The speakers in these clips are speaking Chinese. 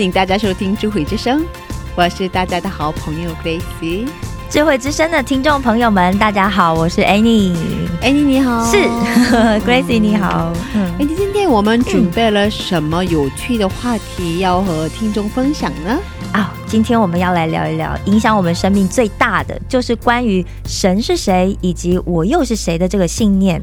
欢迎大家收听智慧之声，我是大家的好朋友 Grace。智慧之声的听众朋友们，大家好，我是 Annie，Annie 你好，是 Gracie 你好，我们准备了什么有趣的话题要和听众分享呢？啊，今天我们要来聊一聊影响我们生命最大的，就是关于神是谁以及我又是谁的这个信念。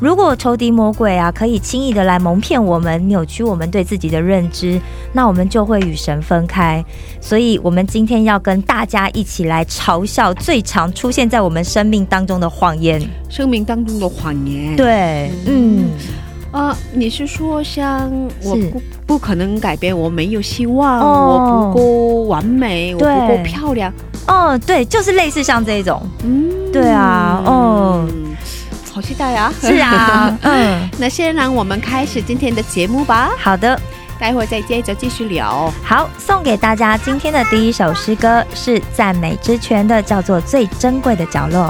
如果仇敌魔鬼啊可以轻易的来蒙骗我们，扭曲我们对自己的认知，那我们就会与神分开。所以，我们今天要跟大家一起来嘲笑最常出现在我们生命当中的谎言。生命当中的谎言。，对，嗯，呃，你是说像我不不可能改变，我没有希望，哦我不够完美，我不够漂亮，哦，对，就是类似像这种，嗯，对啊哦好期待啊！是啊，嗯，那先让我们开始今天的节目吧，好的。待会儿再接着继续聊。好，送给大家今天的第一首诗歌是赞美之泉的，叫做《最珍贵的角落》。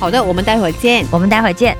好的，我们待会儿见。我们待会儿见。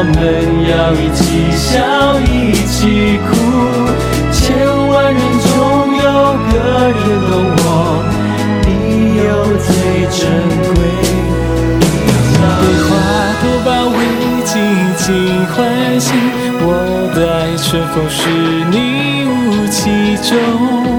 我们要一起笑，一起哭。千万人中有个人懂我，你有最珍贵。被花朵包围，紧紧唤醒我的爱，春风是你雾气中。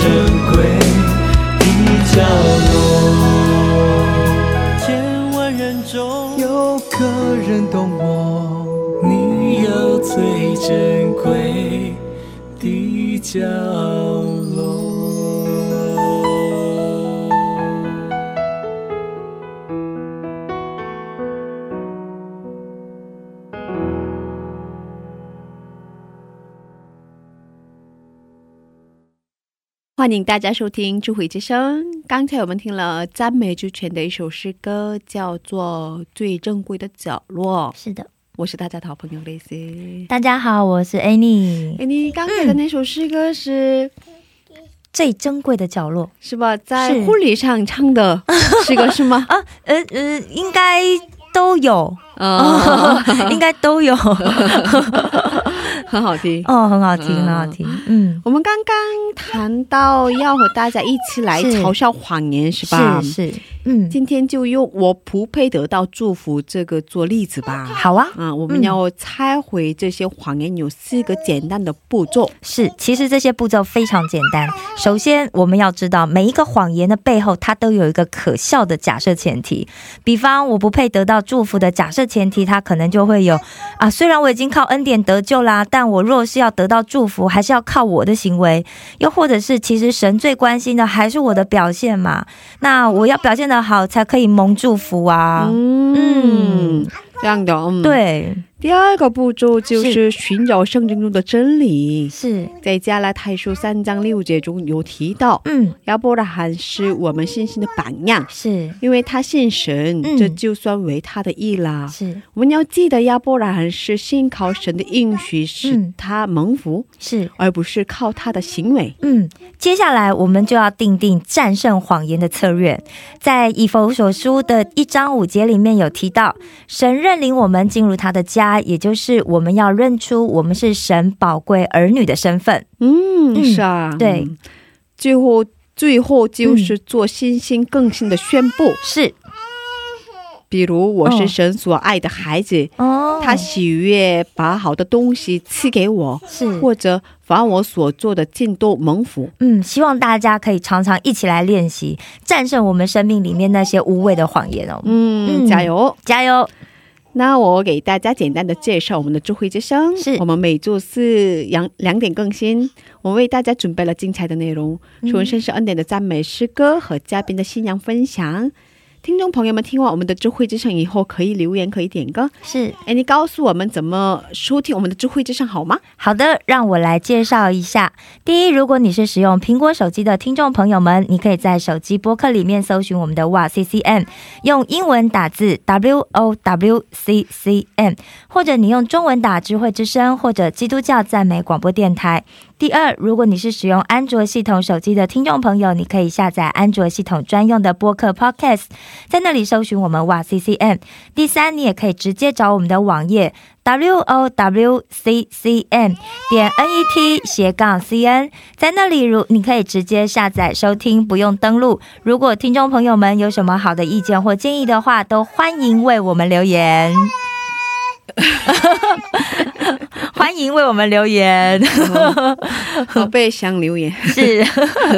珍贵的角落。千万人中有个人懂我，你有最珍贵的角落。欢迎大家收听《智慧之声》。刚才我们听了赞美之泉的一首诗歌，叫做《最珍贵的角落》。是的，我是大家的好朋友 Lacy。大家好，我是 Annie。Annie 刚才的那首诗歌是、最珍贵的角落是吧？在婚礼上唱的诗歌是吗？啊，呃呃，应该都有，哦，应该都有。很好听。哦，很好听，嗯很好听。嗯，我们刚刚谈到要和大家一起来嘲笑谎言，是吧？是是，嗯，今天就用“我不配得到祝福”这个做例子吧。好啊。啊，我们要拆回这些谎言，有四个简单的步骤。是，其实这些步骤非常简单。首先，我们要知道每一个谎言的背后，它都有一个可笑的假设前提。比方，我不配得到祝福的假设前提，它可能就会有啊，虽然我已经靠恩典得救啦，但我若是要得到祝福，还是要靠我的行为。又或者是，其实神最关心的还是我的表现嘛。那我要表现得好，才可以蒙祝福啊。嗯，这样的。嗯，。对，第二个步骤就是寻找圣经中的真理。是，在加拉太书三章六节中有提到，嗯，亚伯拉罕是我们信心的榜样，是因为他信神，嗯这就算为他的义啦。是我们要记得，亚伯拉罕是信靠神的应许，使嗯他蒙福，是。而不是靠他的行为。嗯，接下来我们就要定定战胜谎言的策略。在以弗所书的一章五节里面有提到，神认领我们进入他的家，也就是我们要认出我们是神宝贵儿女的身份。嗯，嗯是啊，对嗯最后，最后就是做信心更新的宣布，是比如我是哦神所爱的孩子，哦他喜悦把好的东西赐给我，是或者凡我所做的尽都蒙福。嗯，希望大家可以常常一起来练习，战胜我们生命里面那些无谓的谎言哦。嗯，嗯加油！加油！那我给大家简单的介绍我们的智慧之声，是我们每周四两两点更新。我为大家准备了精彩的内容，嗯纯圣是恩典的赞美诗歌和嘉宾的新娘分享。听众朋友们，听完我们的智慧之声以后，可以留言，可以点歌。是哎，你告诉我们怎么收听我们的智慧之声好吗？好的，让我来介绍一下。第一，如果你是使用苹果手机的听众朋友们，你可以在手机播客里面搜寻我们的哇 C C M，用英文打字 W O W C C M，或者你用中文打智慧之声或者基督教赞美广播电台。第二，如果你是使用安卓系统手机的听众朋友，你可以下载安卓系统专用的播客 Podcast，在那里搜寻我们哇 C C M。第三，你也可以直接找我们的网页 w o w c c m 点 n e t 斜杠 c n，在那里如你可以直接下载收听，不用登录。如果听众朋友们有什么好的意见或建议的话，都欢迎为我们留言。欢迎为我们留言，宝贝想留言，是，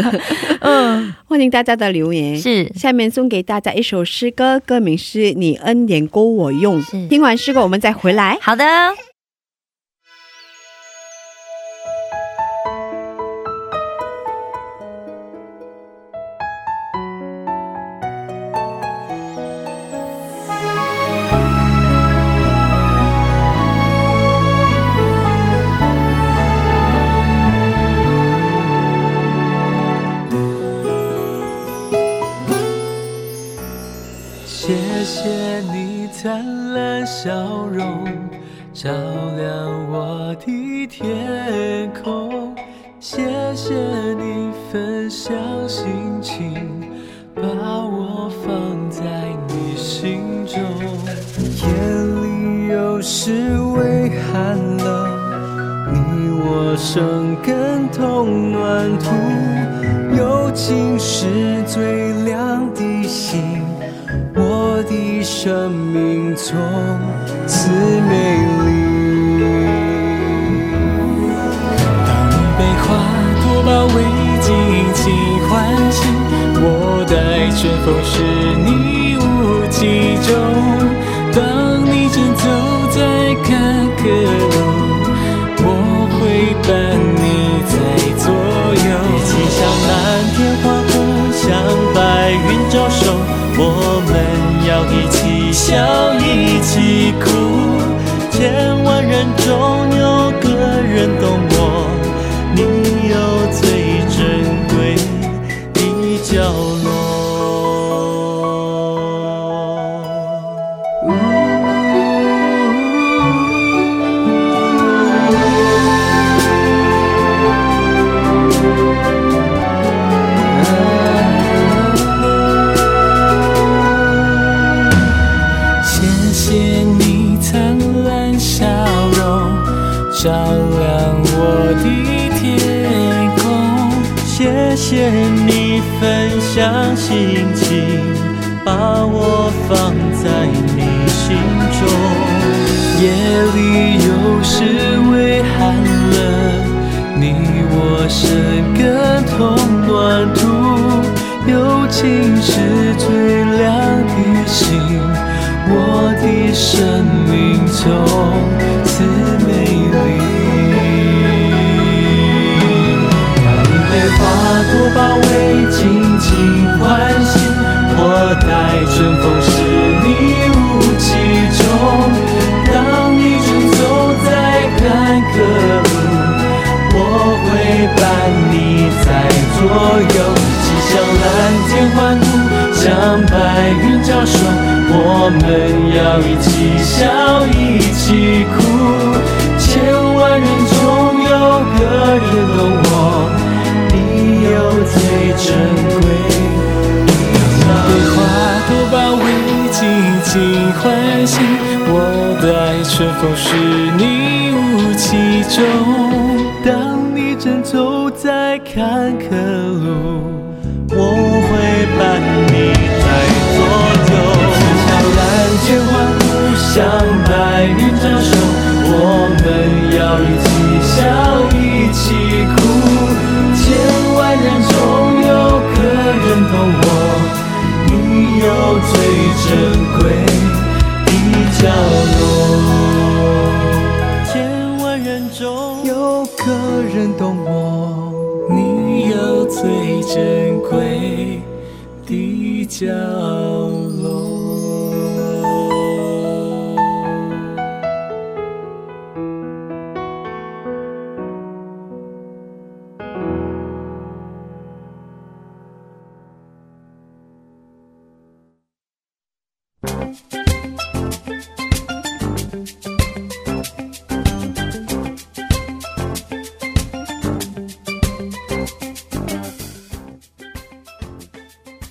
嗯，欢迎大家的留言。是下面送给大家一首诗歌，歌名是《你恩典够我用》。是听完诗歌，我们再回来。好的。夜里有时微寒冷，你我生根同暖土，友情是最亮的星，我的生命从此美丽。当你被花朵包围，尽情欢喜，我待春风左右。骑向蓝天欢呼，向白云招手，我们要一起笑，一起哭。千万人中有个人懂我，你有最珍贵。花朵包围，尽情欢喜，我待春风是你雾气中。当你正走坎坷路，我会伴你在左右。向蓝天欢呼，向白云招手，我们要一起笑，一起哭。千万人中有个人懂我，你有最珍贵的角落。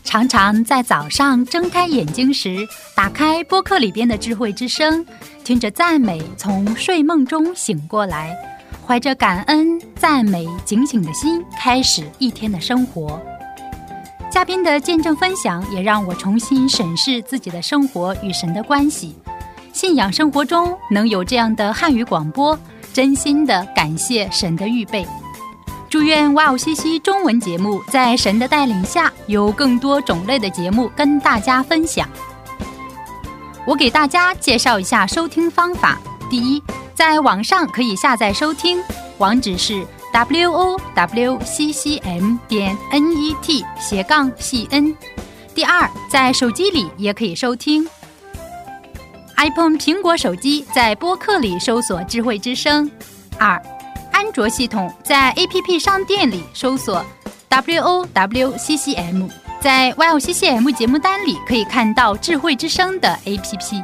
常常在早上睁开眼睛时，打开播客里边的智慧之声，听着赞美，从睡梦中醒过来，怀着感恩、赞美、警醒的心，开始一天的生活。嘉宾的见证分享也让我重新审视自己的生活与神的关系。信仰生活中能有这样的汉语广播，真心的感谢神的预备。祝愿哇哦西西中文节目在神的带领下，有更多种类的节目跟大家分享。我给大家介绍一下收听方法：第一，在网上可以下载收听，网址是 w o w c c m 点 n e t 斜杠 c n。第二，在手机里也可以收听。iPhone 苹果手机在播客里搜索“智慧之声”。二。安卓系统在 APP 商店里搜索 W O W C C M。在 YOCCM 节目单里可以看到智慧之声的 APP。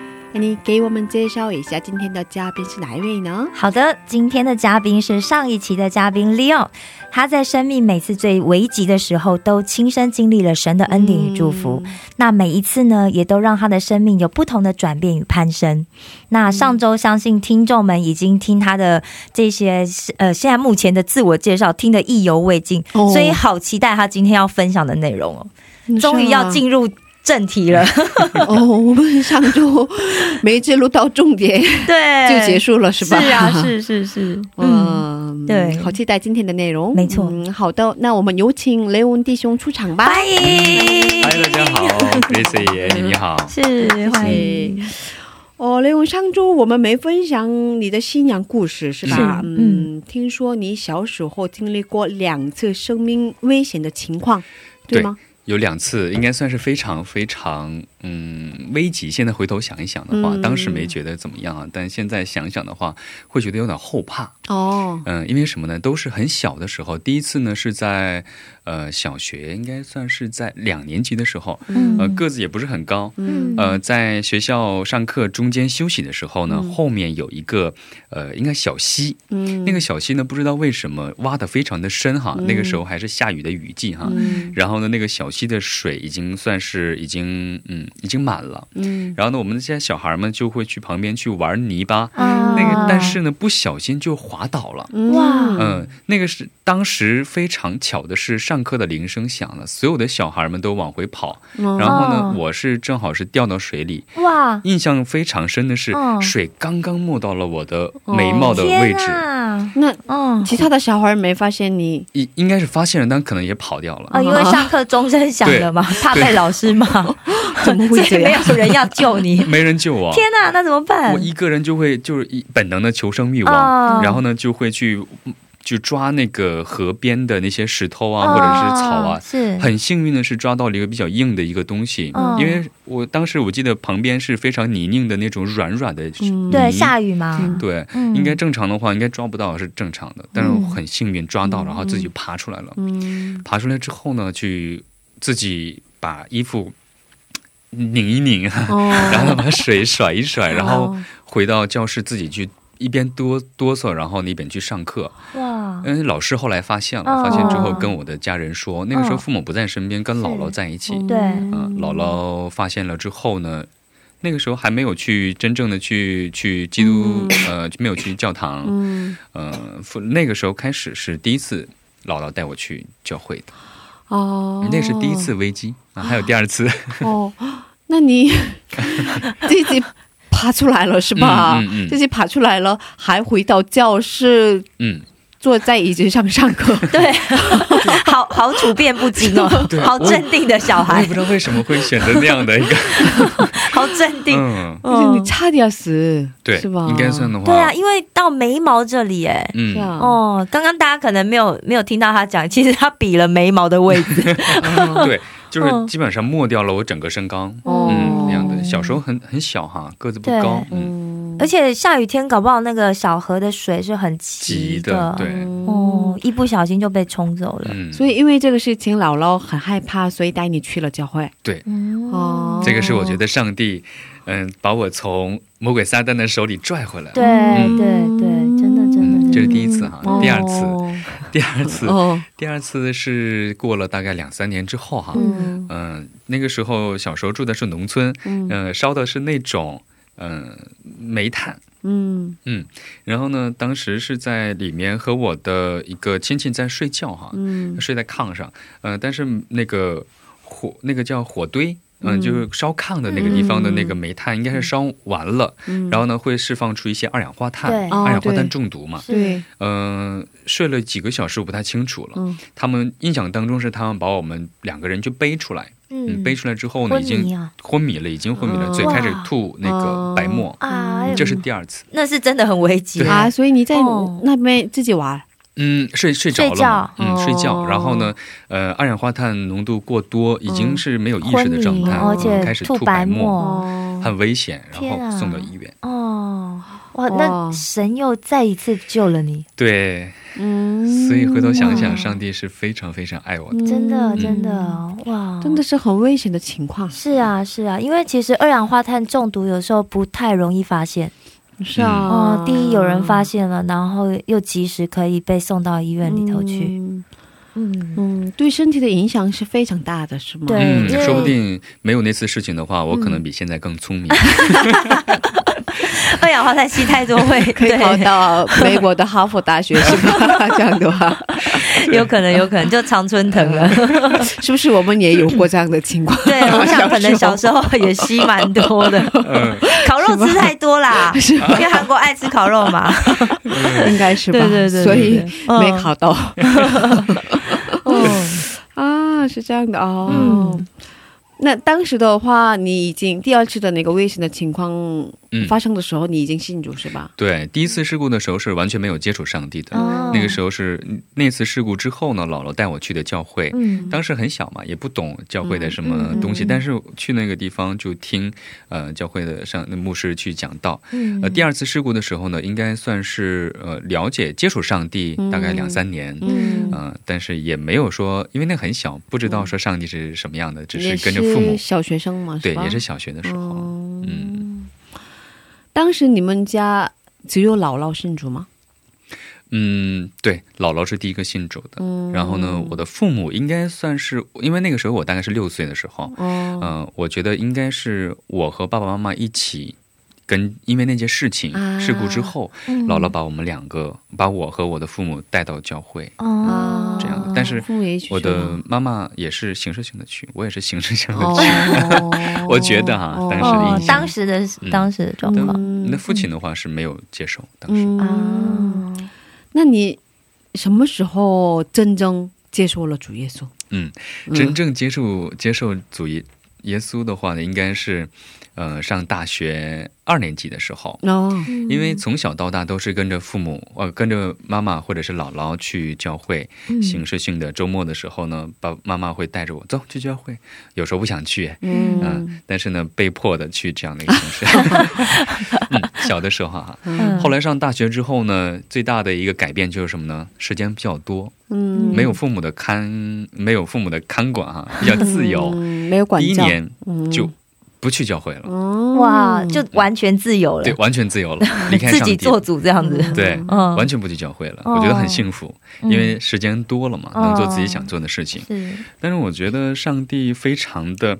那你给我们介绍一下今天的嘉宾是哪一位呢？好的，今天的嘉宾是上一期的嘉宾 Leon，他在生命每次最危急的时候，都亲身经历了神的恩典与祝福。那每一次呢，也都让他的生命有不同的转变与攀升。那上周相信听众们已经听他的这些呃，现在目前的自我介绍听得意犹未尽，哦所以好期待他今天要分享的内容哦。终于要进入正题了，哦，我们上周没记录到重点 对，就结束了，是吧？是啊，是是是，嗯，嗯，对好期待今天的内容。没错嗯，好的，那我们有请雷文弟兄出场吧。欢迎，嗨，大家好，Gracie 爷你好。是欢迎，哦，雷文，上周我们没分享你的新娘故事，是吧？是嗯，听说你小时候经历过两次生命危险的情况，对吗？有两次，应该算是非常非常嗯危急。现在回头想一想的话，嗯当时没觉得怎么样啊，但现在想想的话，会觉得有点后怕。哦，嗯、因为什么呢？都是很小的时候。第一次呢是在呃小学，应该算是在两年级的时候，嗯呃个子也不是很高，嗯呃，在学校上课中间休息的时候呢，嗯后面有一个呃，应该小溪，嗯那个小溪呢，不知道为什么挖的非常的深哈，嗯那个时候还是下雨的雨季哈，嗯然后呢，那个小溪的水已经算是已经嗯已经满了，嗯。然后呢，我们这些小孩们就会去旁边去玩泥巴，啊。那个但是呢，不小心就滑倒了。哇。嗯，那个是当时非常巧的是，上课的铃声响了，所有的小孩们都往回跑，嗯然后呢哦，我是正好是掉到水里，哇，印象非常深的是，嗯水刚刚没到了我的眉毛的位置，啊，那嗯，其他的小孩没发现你？应、应该是发现了，但可能也跑掉了。哦，因为 上课钟声响了嘛，怕被老师骂，怎 么会所以没？有人要救你。没人救我，天哪，那怎么办？我？一个人就会就是一本能的求生欲望，哦。然后呢就会去去抓那个河边的那些石头啊，哦或者是草啊。是。很幸运的是抓到了一个比较硬的一个东西，嗯因为我当时我记得旁边是非常泥泞的那种软软的泥，对下雨嘛，对，嗯。应该正常的话应该抓不到是正常的，但是我很幸运抓到，然后自己爬出来了。嗯。爬出来之后呢，去自己把衣服拧一拧，哦，然后把水甩一甩，然后哦回到教室自己去一边哆哆嗦，然后一边去上课。哇，嗯，老师后来发现了，哦。发现之后跟我的家人说，那个时候父母不在身边，跟姥姥在一起。对。嗯，姥姥发现了之后呢，那个时候还没有去真正的去去基督、呃，没有去教堂。嗯。呃，那个时候开始是第一次姥姥带我去教会的，哦，那是第一次危机啊，还有第二次。哦，那你 自己爬出来了是吧？嗯嗯嗯自己爬出来了，还回到教室嗯，坐在椅子上上课。对，好好处变不惊哦，好镇定的小孩我也不，知道为什么会选择那样的一个，好镇定。嗯，你差点死，对，是吧？应该算的话，对啊，因为到眉毛这里，哎，嗯是，啊。哦，刚刚大家可能没有没有听到他讲，其实他比了眉毛的位置。对，就是嗯基本上没掉了我整个身高，哦嗯，那样的。小时候很很小哈，个子不高，嗯，嗯，而且下雨天搞不好那个小河的水是很急急的，对，哦，一不小心就被冲走了。嗯，所以因为这个事情，姥姥很害怕，所以带你去了教会。对，哦，这个是我觉得上帝，嗯，把我从魔鬼撒旦的手里拽回来了。对嗯。对对，真的真的嗯，这是第一次哈，哦。第二次，第二次，哦，第二次是过了大概两三年之后哈，嗯。嗯，那个时候小时候住的是农村，嗯。嗯，烧的是那种嗯煤炭，嗯。嗯，然后呢，当时是在里面和我的一个亲戚在睡觉哈，嗯。睡在炕上，呃，但是那个火那个叫火堆。嗯，就是烧炕的那个地方的那个煤炭应该是烧完了，嗯。然后呢会释放出一些二氧化碳，二氧化碳中毒嘛。对，嗯、睡了几个小时我不太清楚了。嗯。他们印象当中是他们把我们两个人就背出来，嗯，背出来之后呢，已经昏迷了，已经昏迷了，哦。嘴开始吐那个白沫，啊，这是第二次。那是真的很危急啊，所以你在哦。那边自己玩，嗯，睡睡着了睡嘛，觉。嗯，睡觉。哦然后呢，呃，二氧化碳浓度过多，已经是没有意识的状态，而且开始吐吐白沫，很危险，然后送到医院。哦，哇，那神又再一次救了你，对，嗯，所以回头想想，上帝是非常非常爱我的。真的嗯。真的哇，真的是很危险的情况，是啊是啊，因为其实二氧化碳中毒有时候不太容易发现。是啊，哦。第一有人发现了，然后又及时可以被送到医院里头去，嗯。嗯，嗯，对身体的影响是非常大的，是吗？对。嗯，说不定没有那次事情的话，我可能比现在更聪明。二氧化碳吸太多会 可以考到美国的哈佛大学是吧？这样的话，有可能有可能就常春藤了。是不是我们也有过这样的情况？对，我想可能小时候也吸蛮多的，嗯，烤肉吃太多啦，因为韩国爱吃烤肉嘛。应该是吧？对对所以没考到嗯，啊，是这样的哦。嗯那当时的话，你已经第二次的那个危险的情况嗯。发生的时候，你已经信主是吧？对，第一次事故的时候是完全没有接触上帝的。哦。那个时候是那次事故之后呢，姥姥带我去的教会。嗯。当时很小嘛，也不懂教会的什么东西，嗯嗯。嗯但是去那个地方就听呃教会的上那牧师去讲道。嗯呃，第二次事故的时候呢，应该算是呃了解接触上帝大概两三年。嗯。呃，但是也没有说，因为那很小，不知道说上帝是什么样的，只是跟着父母，小学生嘛，对，也是小学的时候，嗯嗯当时你们家只有姥姥信主吗？嗯，对，姥姥是第一个信主的，嗯。然后呢，我的父母应该算是，因为那个时候我大概是六岁的时候，哦，嗯、我觉得应该是我和爸爸妈妈一起跟，因为那件事情、啊。事故之后，嗯。姥姥把我们两个，把我和我的父母带到教会。哦。这样的。但是我的妈妈也是形式性的去，我也是形式性的去。哦。我觉得哈当时的哦印，象。当时的嗯。当时的状况。嗯。你的父亲的话是没有接受，当时、嗯啊，那你什么时候真正接受了主耶稣？嗯，嗯真正接受接受主耶耶稣的话呢，应该是，呃，上大学二年级的时候。哦，因为从小到大都是跟着父母，呃，跟着妈妈或者是姥姥去教会，嗯。形式性的周末的时候呢，爸妈妈会带着我走去教会，有时候不想去，嗯、嗯但是呢，被迫的去这样的一个形式。嗯，小的时候哈、嗯。后来上大学之后呢，最大的一个改变就是什么呢？时间比较多，嗯。没有父母的看，没有父母的看管哈、比较自由。嗯没有管教，第一年嗯。就不去教会了，哦。哇，就完全自由了。对，，完全自由了，离开自上帝己做主这样子，对，嗯。完全不去教会了，哦。我觉得很幸福，因为时间多了嘛，哦能做自己想做的事情。是。但是我觉得上帝非常的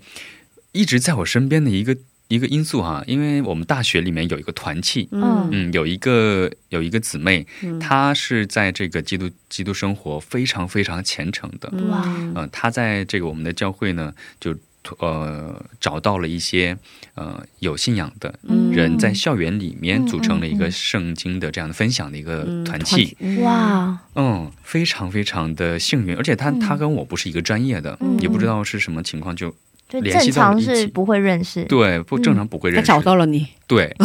一直在我身边的一个一个因素哈，因为我们大学里面有一个团契。嗯。嗯，有一个有一个姊妹，嗯。她是在这个基督基督生活非常非常虔诚的，哇。嗯、她在这个我们的教会呢，就呃找到了一些呃有信仰的嗯人，在校园里面嗯组成了一个圣经的这样的分享的一个嗯团契，嗯哇，嗯，非常非常的幸运，而且他嗯他跟我不是一个专业的，嗯也不知道是什么情况，就就联系正常到了一起是不会认识，对不正常不会认识，他找到了你，对，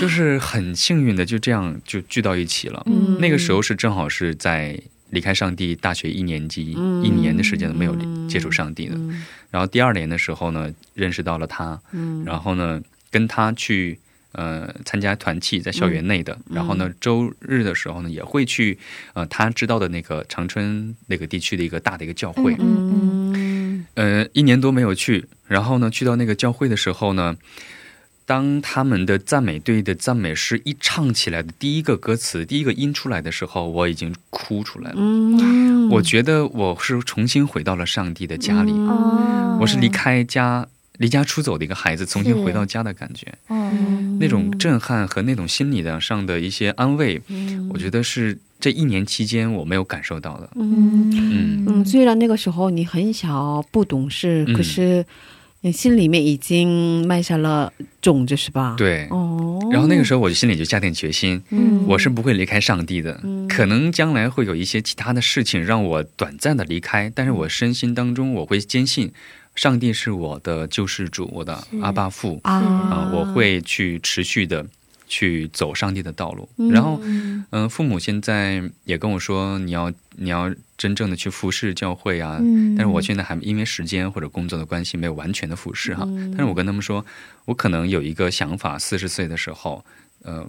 就是很幸运的就这样就聚到一起了。嗯。那个时候是正好是在离开上帝大学一年级、嗯。一年的时间都没有嗯接触上帝的，嗯。然后第二年的时候呢，认识到了他，嗯。然后呢跟他去。呃，参加团契在校园内的，然后呢，周日的时候呢，也会去呃他知道的那个长春那个地区的一个大的一个教会，嗯嗯。呃，一年多没有去，然后呢，去到那个教会的时候呢，当他们的赞美队的赞美诗一唱起来的第一个歌词、第一个音出来的时候，我已经哭出来了。嗯。我觉得我是重新回到了上帝的家里，哦我是离开家、离家出走的一个孩子，重新回到家的感觉。嗯那种震撼和那种心理的上的一些安慰，我觉得是这一年期间我没有感受到的。嗯。嗯。嗯，虽然那个时候你很小不懂事，嗯。可是你心里面已经埋下了种子是吧？，对。哦，然后那个时候我就心里就下定决心，嗯我是不会离开上帝的。可能将来会有一些其他的事情让我短暂的离开，但是我身心当中我会坚信，上帝是我的救世主，我的阿爸父啊、啊我会去持续的去走上帝的道路。嗯然后，嗯、父母现在也跟我说，你要你要真正的去服侍教会啊。嗯但是我现在还因为时间或者工作的关系，没有完全的服侍哈。嗯但是我跟他们说，我可能有一个想法，四十岁的时候，嗯、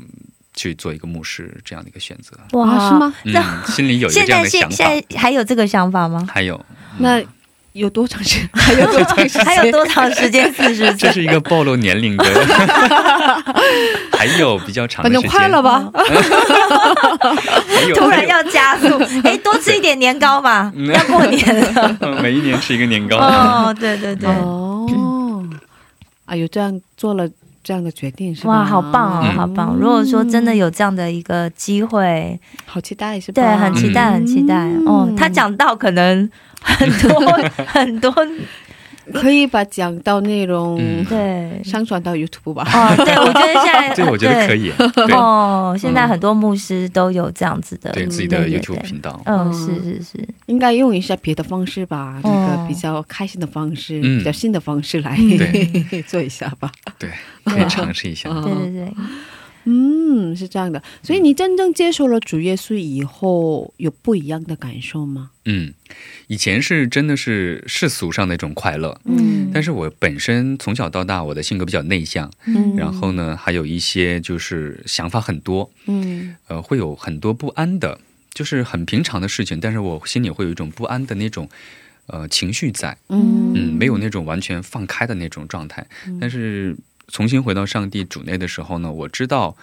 去做一个牧师这样的一个选择。哇是？吗？嗯，心里有一个现这样的想在现法。现在还有这个想法吗？还有，那 有多长时间？还有多长时间？还有多长时间？四十岁？这是一个暴露年龄的，还有比较长的反正时间。快了吧？突然要加速，哎，多吃一点年糕嘛，嗯要过年了。每一年吃一个年糕。哦，对对对，哦，啊，有这样做了这样的决定是吧？哇，好棒哦，嗯好棒！如果说真的有这样的一个机会，好期待是吧？对，很期待，嗯很期待。哦，他讲到可能很多很多，可以把讲到内容嗯。对，上传到 YouTube 吧？哦，对，我觉得现在 这个我觉得可以。哦，现在很多牧师都有这样子的，对自己的对对 YouTube 频道。嗯，是是是，应该用一下别的方式吧，这哦个比较开心的方式，嗯。比较新的方式来、对。做一下吧。对，可以尝试一下。嗯对对对，嗯，是这样的。所以你真正接受了主耶稣以后，有不一样的感受吗？嗯，以前是真的是世俗上的一种快乐，嗯但是我本身从小到大，我的性格比较内向，嗯然后呢，还有一些就是想法很多，嗯呃，会有很多不安的，就是很平常的事情，但是我心里会有一种不安的那种。呃，情绪在，嗯嗯，没有那种完全放开的那种状态。但是重新回到上帝主内的时候呢，我知道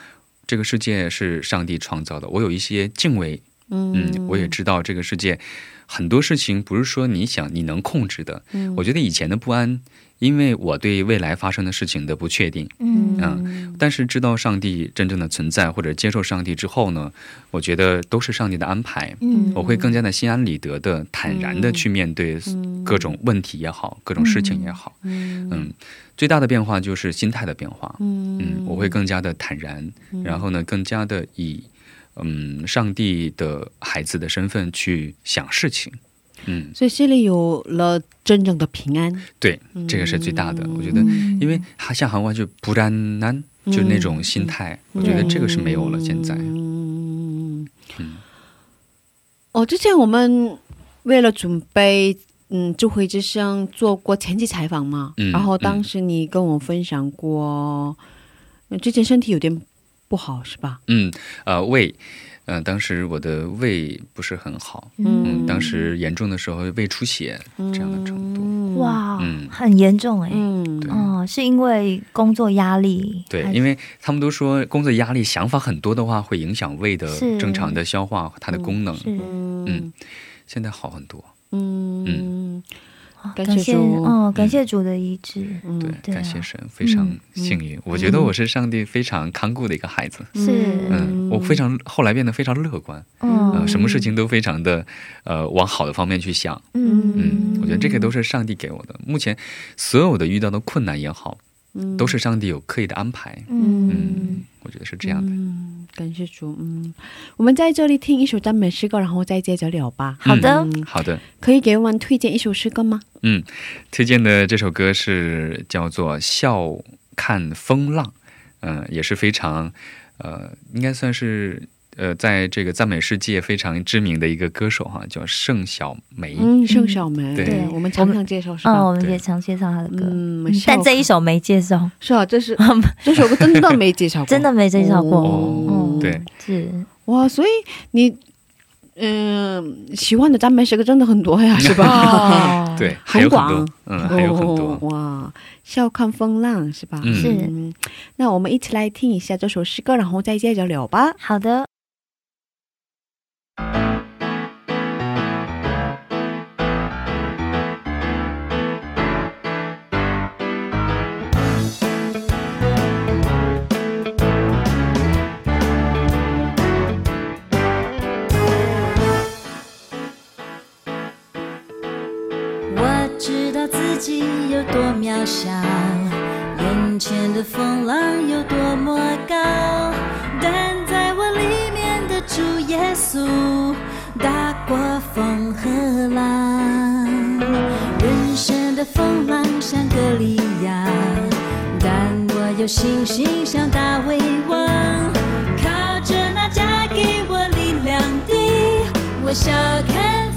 这个世界是上帝创造的，我有一些敬畏，嗯，我也知道这个世界很多事情不是说你想你能控制的。嗯。我觉得以前的不安，因为我对未来发生的事情的不确定，嗯。嗯，但是知道上帝真正的存在或者接受上帝之后呢，我觉得都是上帝的安排。嗯。我会更加的心安理得的、坦然的去面对各种问题也好，各种事情也好。嗯，最大的变化就是心态的变化。嗯，我会更加的坦然，然后呢，更加的以嗯上帝的孩子的身份去想事情。嗯，所以心里有了真正的平安。对，这个是最大的。我觉得，因为像韩国就不然难，就那种心态，我觉得这个是没有了。现在，嗯嗯哦，之前我们为了准备嗯智慧之声做过前期采访嘛，嗯然后当时你跟我分享过，呃之前身体有点不好是吧？嗯，呃，胃，呃，当时我的胃不是很好，嗯，当时严重的时候胃出血这样的程度。嗯，哇嗯，很严重哎。嗯。是因为工作压力，对因为他们都说工作压力、想法很多的话，会影响胃的正常的消化和它的功能。嗯现在好很多，嗯。哦感感谢谢主哦，感谢主的医治，嗯对，对啊。感谢神，非常幸运。我觉得我是上帝非常看顾的一个孩子。是。嗯，我非常后来变得非常乐观，嗯。呃，什么事情都非常的呃往好的方面去想。嗯。嗯，我觉得这个都是上帝给我的。目前所有的遇到的困难也好，都是上帝有刻意的安排。嗯。嗯，我觉得是这样的。嗯，感谢主。嗯，我们在这里听一首赞美诗歌，然后再接着聊吧。好的嗯好的，可以给我们推荐一首诗歌吗？嗯，推荐的这首歌是叫做《笑看风浪》，嗯、也是非常，呃，应该算是呃，在这个赞美世界非常知名的一个歌手哈，叫盛小梅。嗯，盛小梅，对我们常常介绍是吧？哦，我们也常介绍她的歌，嗯嗯，但这一首没介绍，是啊，这是 这首歌真的没介绍过，真的没介绍过。哦嗯对，是哇，所以你嗯、喜欢的赞美诗歌真的很多呀，是吧？哦，对，很广，嗯，还有很多。哦哇，笑看风浪是吧？嗯是嗯，那我们一起来听一下这首诗歌，然后再接着聊吧。好的。我知道自己有多渺小，眼前的风浪有多么高，主耶稣大过风和浪。人生的风浪像歌利亚，但我有信心像大卫王，靠着那加给我力量的，我笑看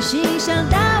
心像大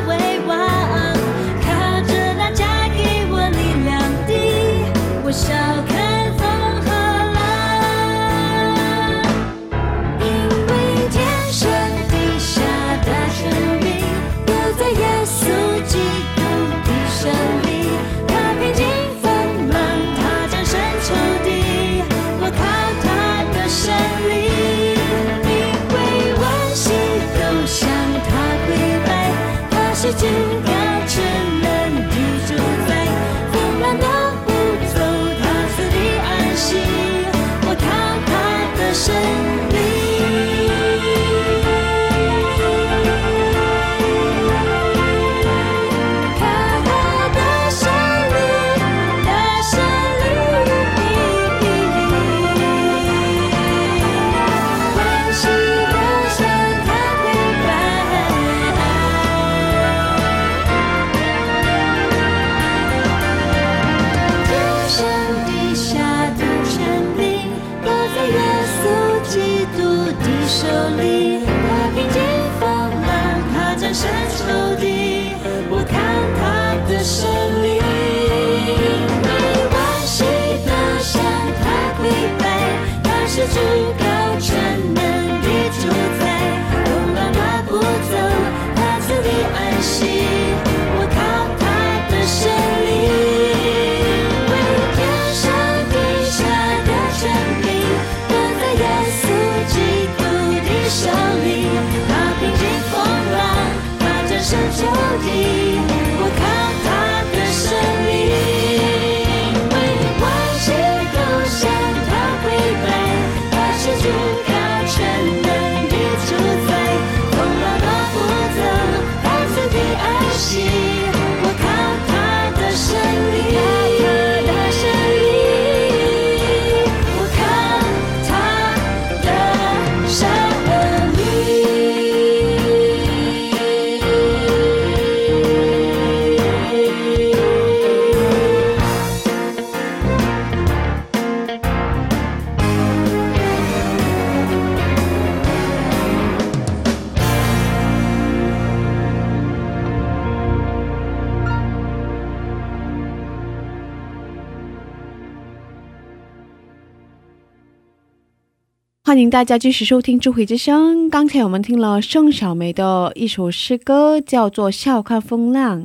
欢迎大家继续收听《智慧之声》。刚才我们听了盛小梅的一首诗歌，叫做《笑看风浪》。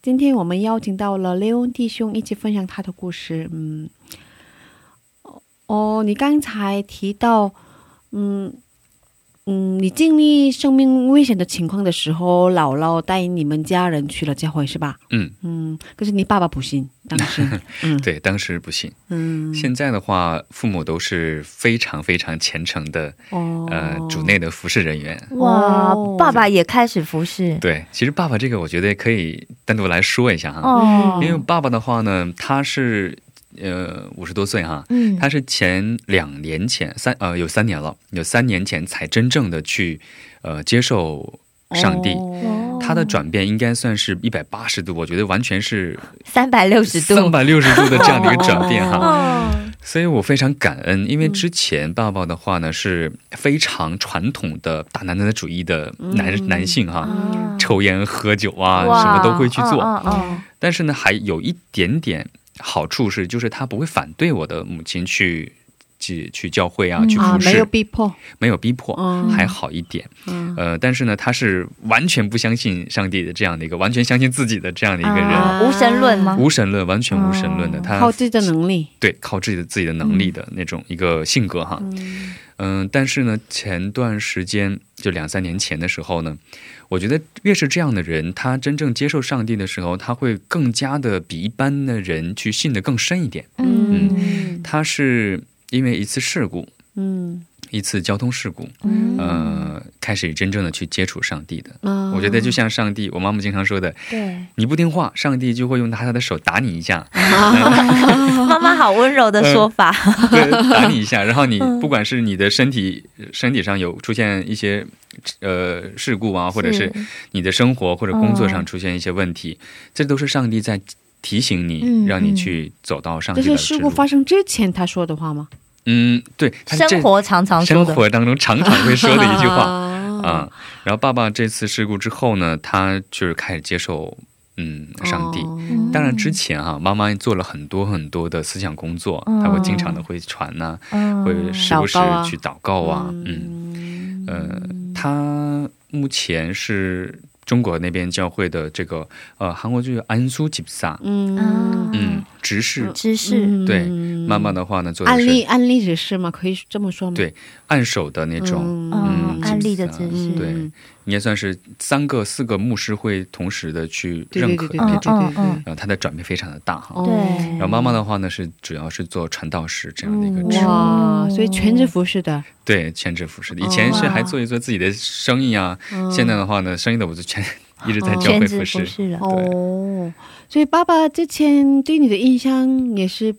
今天我们邀请到了雷恩弟兄一起分享他的故事。嗯，哦，你刚才提到，嗯嗯，你经历生命危险的情况的时候，姥姥带你们家人去了教会，是吧？嗯。嗯，可是你爸爸不信，当时，嗯。对，当时不信。嗯，现在的话，父母都是非常非常虔诚的，哦。呃，主内的服侍人员。哇哦，爸爸也开始服侍，对，其实爸爸这个我觉得可以单独来说一下哈，哦，因为爸爸的话呢，他是呃五十多岁哈，嗯，他是前两年前三呃有三年了，有三年前才真正的去呃接受上帝。哦。他的转变应该算是一百八十度，我觉得完全是三百六十度，三百六十度的这样的一个转变哈。哦，所以我非常感恩，因为之前爸爸的话呢是非常传统的大男子主义的男、嗯。男性哈，啊。抽烟喝酒啊，什么都会去做。但是呢，还有一点点好处是，就是他不会反对我的母亲去去去教会啊，嗯。去服啊，侍，没有逼迫，没有逼迫，嗯。还好一点。嗯。呃，但是呢，他是完全不相信上帝的这样的一个，完全相信自己的这样的一个人，啊。无神论吗？无神论，完全无神论的。哦他靠自己的能力，对靠自己的自己的能力的那种一个性格哈。嗯、但是呢，前段时间就两三年前的时候呢，我觉得越是这样的人，他真正接受上帝的时候，他会更加的比一般的人去信得更深一点。嗯他是因为一次事故，嗯一次交通事故，嗯呃，开始真正的去接触上帝的。啊我觉得就像上帝，我妈妈经常说的，对，你不听话，上帝就会用他他的手打你一下，妈妈好温柔的说法。对，打你一下，然后你嗯不管是你的身体身体上有出现一些呃事故啊，或者是你的生活或者工作上出现一些问题，这都是上帝在提醒你，嗯让你嗯。去走到上帝的之路。是事故发生之前他说的话吗？嗯，对，他生活常常，生活当中常常会说的一句话 啊、啊然后爸爸这次事故之后呢，他就是开始接受嗯上帝。哦。嗯当然，之前哈、妈妈做了很多很多的思想工作，嗯。她会经常的会传呐、嗯。会时不时祷告啊。去祷告啊，嗯，呃，他目前是中国那边教会的这个呃韩国就安苏吉萨，嗯。嗯，执事。执事，对妈妈的话呢，做的案例是案例指示吗？可以这么说吗？对按手的那种，嗯。嗯，嗯安利的执事，对，应该算是三个四个牧师会同时的去认可那种，然后他的转变非常的大哈。哦。对。然后妈妈的话呢是主要是做传道士这样的一个职务，哇，所以全职服侍的，对，全职服侍的。以前是还做一做自己的生意啊，嗯。现在的话呢，生意的我就全一直在教会服侍。不是了。哦，所以爸爸之前对你的印象也是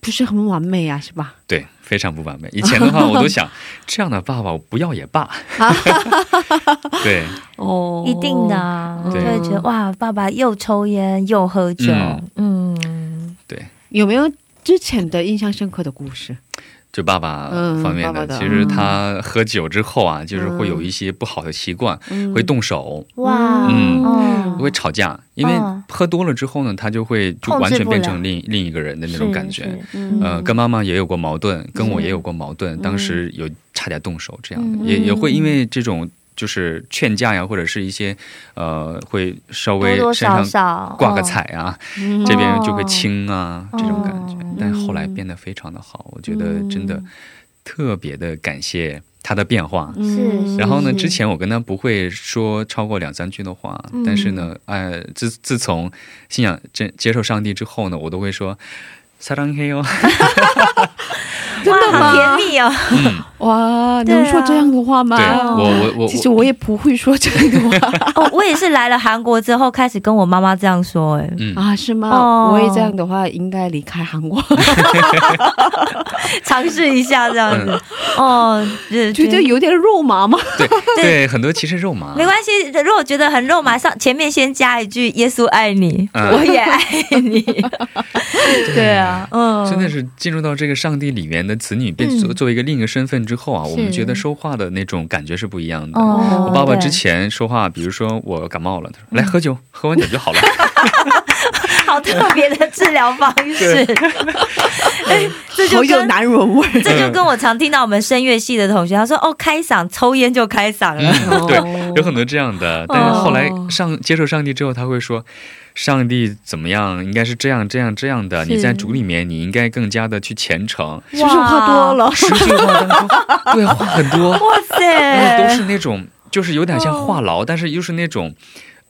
不是很完美啊，是吧？对，非常不完美。以前的话，我都想 这样的爸爸我不要也罢。对，哦。一定的、啊，就对会觉得哇，爸爸又抽烟又喝酒，嗯。嗯，有没有之前的印象深刻的故事？就爸爸嗯方面的，爸爸的其实他喝酒之后啊，就是会有一些不好的习惯，嗯。会动手，哇，嗯哦会吵架。因为嗯喝多了之后呢，他就会就完全变成另另一个人的那种感觉。嗯。呃，跟妈妈也有过矛盾，跟我也有过矛盾，当时有差点动手这样的，嗯。也也会因为这种就是劝架呀或者是一些呃会稍微身上挂个彩啊这边就会轻啊这种感觉但后来变得非常的好我觉得真的特别的感谢他的变化然后呢之前我跟他不会说超过两三句的话但是呢呃自自从信仰这接受上帝之后呢我都会说撒旦嘿哟真的吗？甜蜜哦，嗯，哇，对啊能说这样的话吗？对我我我其实我也不会说这样的话。哦，我也是来了韩国之后开始跟我妈妈这样说，哎，嗯。啊，是吗？哦。我也这样的话，应该离开韩国。尝试一下这样子，嗯。哦，觉觉得有点肉麻吗？对对，很多其实肉麻，没关系，如果觉得很肉麻，上前面先加一句“耶稣爱你，嗯。我也爱你”。对啊，嗯，真的是进入到这个上帝里面的子女，变作作为一个另一个身份之后啊，我们觉得说话的那种感觉是不一样的。哦我爸爸之前说话，比如说我感冒了，他说来喝酒，喝完酒就好了。好特别的治疗方式，哎这就好有跟男人味儿。这就跟我常听到我们声乐系的同学，他说：“哦，开嗓抽烟就开嗓了。嗯，对，有很多这样的，但是后来上接受上帝之后，他会说。上帝怎么样？应该是这样、这样、这样的。你在主里面，你应该更加的去虔诚。是不是话多了？十句话当中，对话很多，哇塞都，是那种，就是有点像话痨，但是又是那种，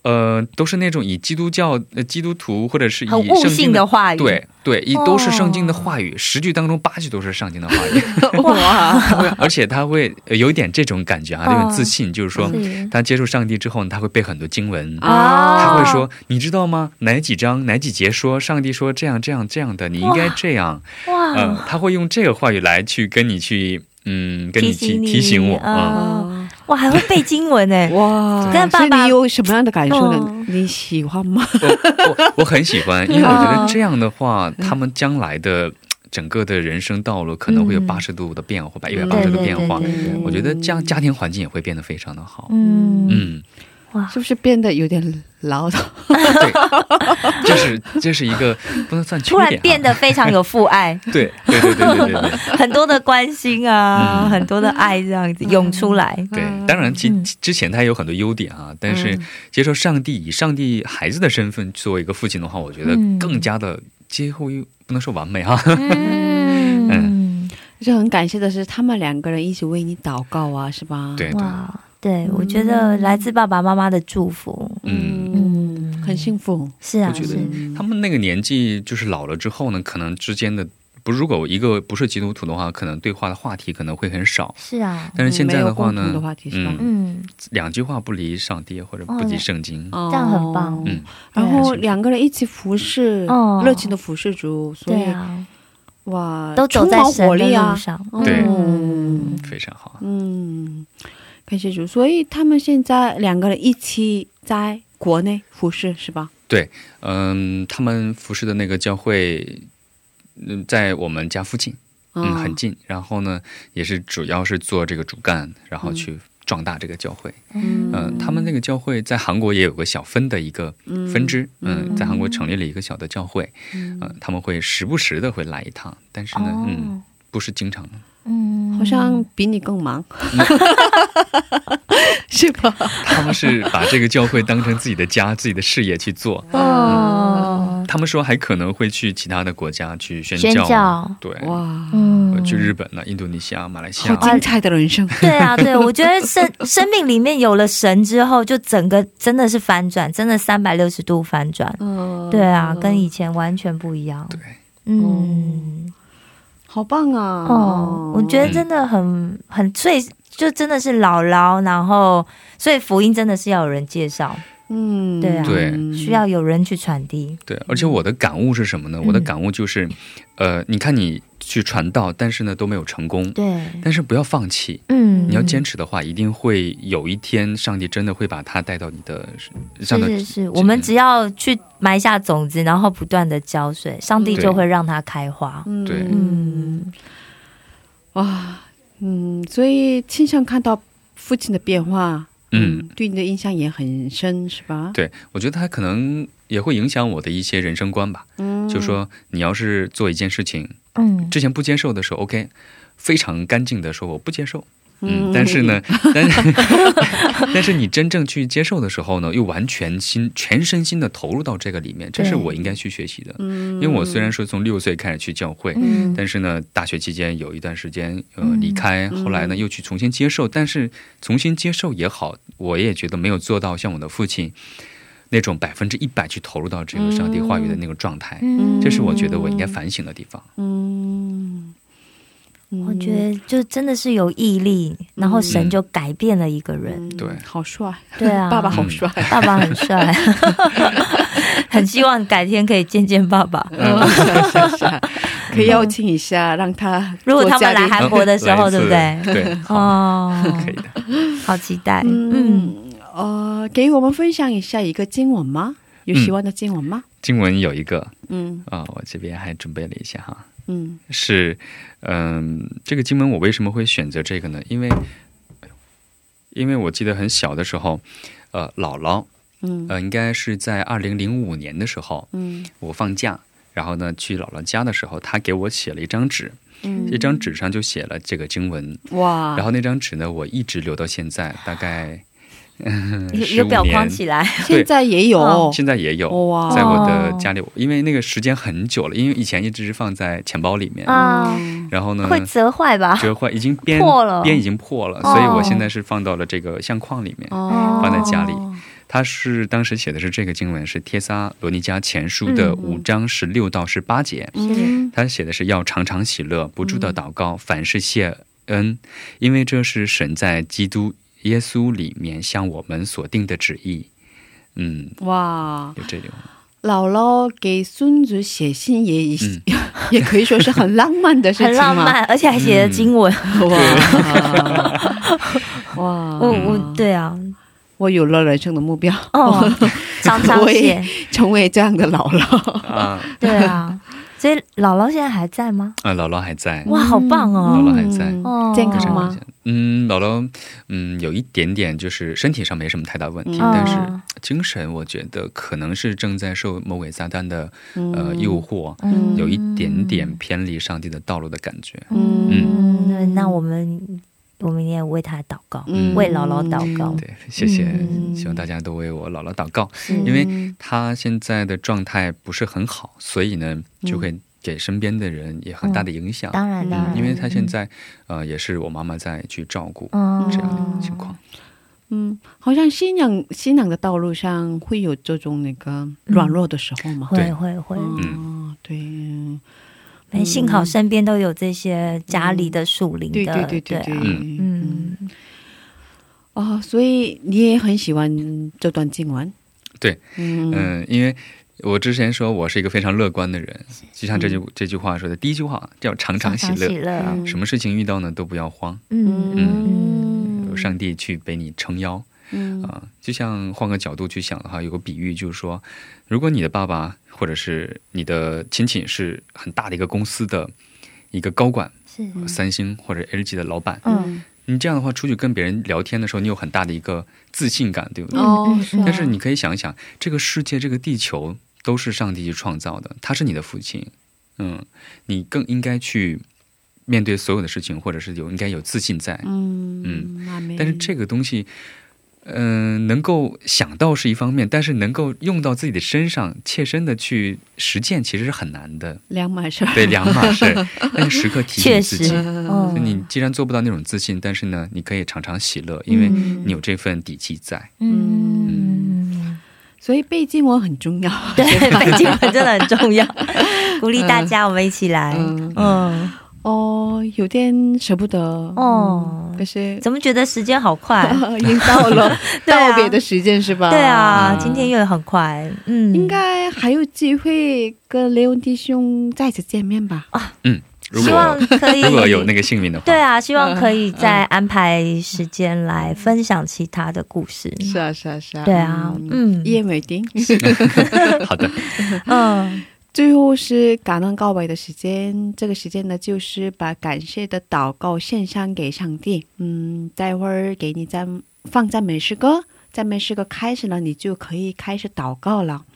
呃，都是那种以基督教、呃基督徒或者是以圣经的话语，对对，以都是圣经的哦话语，十句当中八句都是圣经的话语，哇，而且他会呃有一点这种感觉啊，哦有点自信，就是说是他接触上帝之后呢，他会背很多经文。啊他会说：“你知道吗？哪几章哪几节说上帝说这样这样这样的，你应该这样。哇，嗯，他会用这个话语来去跟你去，嗯，跟你去提提醒我。嗯，哦哇，还会背经文哎，哇，但爸爸所以你有什么样的感受呢？嗯你喜欢吗？我我我很喜欢，因为我觉得嗯这样的话，他们将来的整个的人生道路可能会有嗯八十度的变化，一百八十度变化对。对对我觉得这样家庭环境也会变得非常的好。嗯嗯，哇。是不是变得有点唠叨？对，这是这是一个不能算 缺点突然变得非常有父爱，对对对对对对对。很多的关心啊，嗯。很多的爱这样子涌出来。对，当然其嗯。之前他有很多优点啊，但是接受上帝以上帝孩子的身份作为一个父亲的话，我觉得嗯。更加的几乎不能说完美啊、嗯。嗯。就很感谢的是，他们两个人一起为你祷告啊，是吧？对对，哇，对我觉得来自爸爸妈妈的祝福，嗯，嗯，很幸福。是啊，我觉得他们那个年纪就是老了之后呢，可能之间的不，如果一个不是基督徒的话，可能对话的话题可能会很少。是啊，但是现在的话呢嗯，嗯，两句话不离上帝或者不离圣经，这这样很棒。嗯，然后两个人一起服侍，哦热情的服侍主，所以、对啊，哇，都走在神的活力啊。路！上，对。嗯。非常好。嗯，感谢主。所以他们现在两个人一起在国内服侍，是吧？对嗯，他们服侍的那个教会，嗯，在我们家附近，嗯，很近。然后呢，也是主要是做这个主干，然后去壮大这个教会。嗯嗯，他们那个教会在韩国也有个小分的一个分支，嗯，在韩国成立了一个小的教会，嗯，他们会时不时的会来一趟，但是呢，嗯，不是经常的。嗯好像比你更忙，是吧？他们是把这个教会当成自己的家、自己的事业去做。哦，他们说还可能会去其他的国家去宣宣教。对，哇，嗯去日本呢、印度尼西亚、马来西好亚。精彩的人生！对啊，对，我觉得生 生命里面有了神之后，就整个真的是反转，真的三百六十度反转。嗯，对啊，跟以前完全不一样。对，嗯，好棒啊！哦，我觉得真的很很，所以就真的是姥姥，然后所以福音真的是要有人介绍，嗯，对啊对需要有人去传递。对，而且我的感悟是什么呢？我的感悟就是，呃，你看你去传道，但是呢都没有成功，对，但是不要放弃。嗯，你要坚持的话，一定会有一天，上帝真的会把他带到你的上的是是。是，我们只要去埋下种子，然后不断的浇水，上帝就会让它开花。对。嗯，哇，嗯，所以亲身看到父亲的变化，嗯，对你的印象也很深，是吧？对，我觉得他可能也会影响我的一些人生观吧。嗯，就说你要是做一件事情，嗯，之前不接受的时候，OK，非常干净的说我不接受。嗯嗯，但是呢，但是 但是你真正去接受的时候呢，又完全心全身心的投入到这个里面，这是我应该去学习的。嗯，因为我虽然说从六岁开始去教会，嗯。但是呢，大学期间有一段时间呃嗯。离开，后来呢又去重新接受，但是重新接受也好，我也觉得没有做到像我的父亲那种百分之一百去投入到这个上帝话语的那个状态，嗯。这是我觉得我应该反省的地方。嗯，嗯，我觉得就真的是有毅力，然后神就改变了一个人。嗯。对。好帅，对啊，爸爸好帅，爸爸很帅，很希望改天可以见见爸爸。可以邀请一下，让他如果他们来韩国的时候，对不对？对，哦，可以的。好期待。嗯，嗯，呃，给我们分享一下一个经文吗？有喜欢的经文吗？经文有一个。嗯。啊、我这边还准备了一下哈，嗯。是嗯、这个经文我为什么会选择这个呢？因为因为我记得很小的时候，呃，姥姥嗯。呃，应该是在二零零五年的时候，嗯。我放假，然后呢去姥姥家的时候，她给我写了一张纸，嗯，这张纸上就写了这个经文，哇，然后那张纸呢，我一直留到现在，大概 嗯有表框，起来。现在也有？哦现在也有。哇，在我的哦家里，因为那个时间很久了，因为以前一直是放在钱包里面，啊，然后呢，会折坏吧？折坏，已经边破了。边已经破了，哦。所以我现在是放到了这个相框里面，哦。放在家里。他是当时写的是这个经文，是帖撒罗尼迦前书的嗯。五章十六到十八节。嗯。他写的是要常常喜乐，不住的祷告，凡事谢恩，因为这是神在基督耶稣里面向我们所定的旨意。嗯，哇，有这种，姥姥给孙子写信也、嗯。也可以说是很浪漫的事情很浪漫，而且还写了经文。哇。哇！我我对啊，我有了人生的目标，哦，常常我也写，成为这样的姥姥。啊，对啊。所以姥姥现在还在吗？啊、姥姥还在，哇，好棒哦！姥姥还在。健康吗？嗯，姥姥，嗯，有一点点就是身体上没什么太大问题，嗯。但是哦。精神我觉得可能是正在受魔鬼撒旦的、嗯。呃诱惑，嗯。有一点点偏离上帝的道路的感觉。嗯。嗯，那那我们我们也为他祷告，嗯。为姥姥祷告。对，谢谢，嗯。希望大家都为我姥姥祷告，是因为她现在的状态不是很好，所以呢，就会给身边的人也很大的影响。当然了，嗯，因为她现在呃也是我妈妈在去照顾嗯这样的情况。嗯，好像信仰信仰的道路上会有这种那个软弱的时候嘛。会会会，嗯，对，嗯哎幸好身边都有这些家里的属灵的，对对对对对，啊嗯。嗯，哦，所以你也很喜欢这段经文。对，嗯。嗯，因为我之前说我是一个非常乐观的人，就像这句、这句话说的，第一句话叫常常喜乐，常常喜乐，嗯。什么事情遇到呢都不要慌，嗯。嗯。有上帝去给你撑腰嗯啊、就像换个角度去想的话，有个比喻就是说，如果你的爸爸或者是你的亲戚是很大的一个公司的一个高管，是，三星或者 LG 的老板，嗯你这样的话出去跟别人聊天的时候，你有很大的一个自信感，对不对？哦，是啊但是你可以想一想，这个世界、这个地球都是上帝去创造的，他是你的父亲，嗯，你更应该去面对所有的事情，或者是有应该有自信在。嗯嗯但是这个东西，嗯、能够想到是一方面，但是能够用到自己的身上，切身的去实践，其实是很难的。两码事儿。对，两码事。但是时刻提确实醒自己，，嗯就你既然做不到那种自信，但是呢，你可以常常喜乐，因为嗯你有这份底气在。嗯，所以背经文很重要。对，背经文真的很重要，鼓励大家，我们一起来，嗯嗯，哦，有点舍不得哦嗯可是怎么觉得时间好快？已经到了 对啊道别的时间是吧？对啊，嗯今天又很快，嗯，应该还有机会跟雷文弟兄再次见面吧？啊，嗯希望果可以如果有那个幸运的话，对啊，希望可以再安排时间来分享其他的故事。是啊，是啊，是啊。对啊，嗯一言为定。好的，嗯最后是感恩告白的时间，这个时间呢，就是把感谢的祷告献上给上帝。嗯，待会儿给你赞放赞美诗歌，赞美诗歌开始了，你就可以开始祷告了。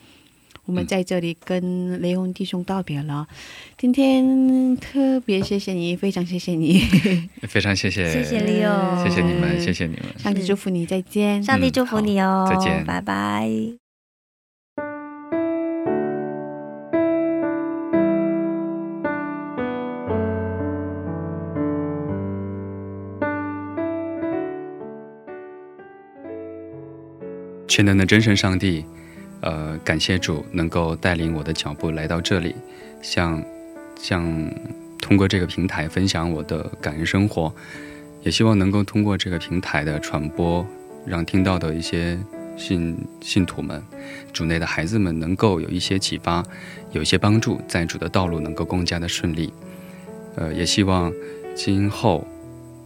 我们在这里跟雷洪弟兄道别了。今天特别谢谢你，非常谢谢你，非常谢谢，谢谢 Leo，谢谢你们，谢谢你们。上帝祝福你，再见。上帝祝福你哦，嗯再见拜拜。全能的真神上帝，呃，感谢主能够带领我的脚步来到这里，像像通过这个平台分享我的感恩生活，也希望能够通过这个平台的传播，让听到的一些信信徒们、主内的孩子们能够有一些启发，有一些帮助，在主的道路能够更加的顺利。呃，也希望今后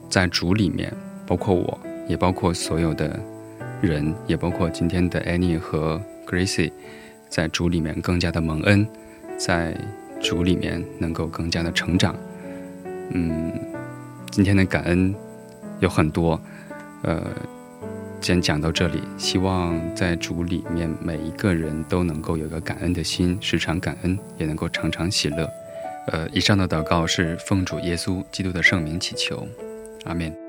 在主里面，包括我，也包括所有的人，也包括今天的 Annie 和 Gracie，在主里面更加的蒙恩，在主里面能够更加的成长。嗯，今天的感恩有很多，呃，先讲到这里。希望在主里面每一个人都能够有个感恩的心，时常感恩，也能够常常喜乐。呃，以上的祷告是奉主耶稣基督的圣名祈求，阿门。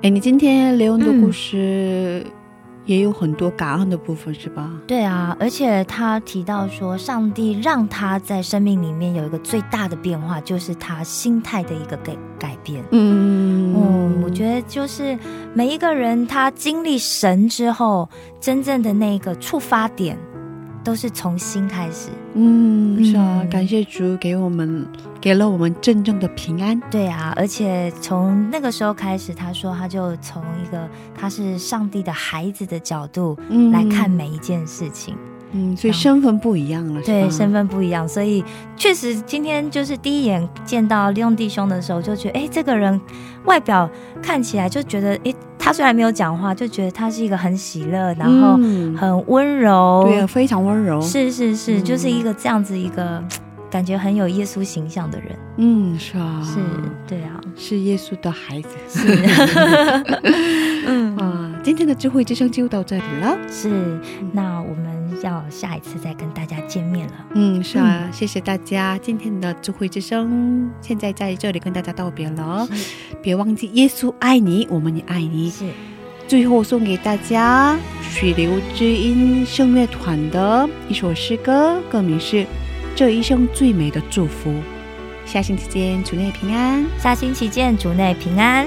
哎，你今天雷恩的故事也有很多感恩的部分，是吧？对啊，而且他提到说，上帝让他在生命里面有一个最大的变化，就是他心态的一个改改变。嗯嗯，我觉得就是每一个人他经历神之后，真正的那个触发点，都是从心开始。嗯，是啊，嗯感谢主给我们给了我们真正的平安。对啊，而且从那个时候开始，他说他就从一个他是上帝的孩子的角度嗯来看每一件事情。嗯，所以身份不一样了，对，身份不一样，所以确实今天就是第一眼见到利用弟兄的时候，就觉得哎，这个人外表看起来就觉得哎，他虽然没有讲话，就觉得他是一个很喜乐，然后嗯。很温柔，对啊，非常温柔。是是是，嗯就是一个这样子一个感觉很有耶稣形象的人，嗯，是啊，是，对啊，是耶稣的孩子。是 嗯，啊，今天的智慧之声就到这里了。是，那我们要下一次再跟大家见面了。嗯，是啊，谢谢大家。今天的智慧之声现在在这里跟大家道别了，别忘记耶稣爱你，我们也爱你。是，最后送给大家水流之音声乐团的一首诗歌，歌名是《这一生最美的祝福》。下星期见，主内平安。下星期见，主内平安。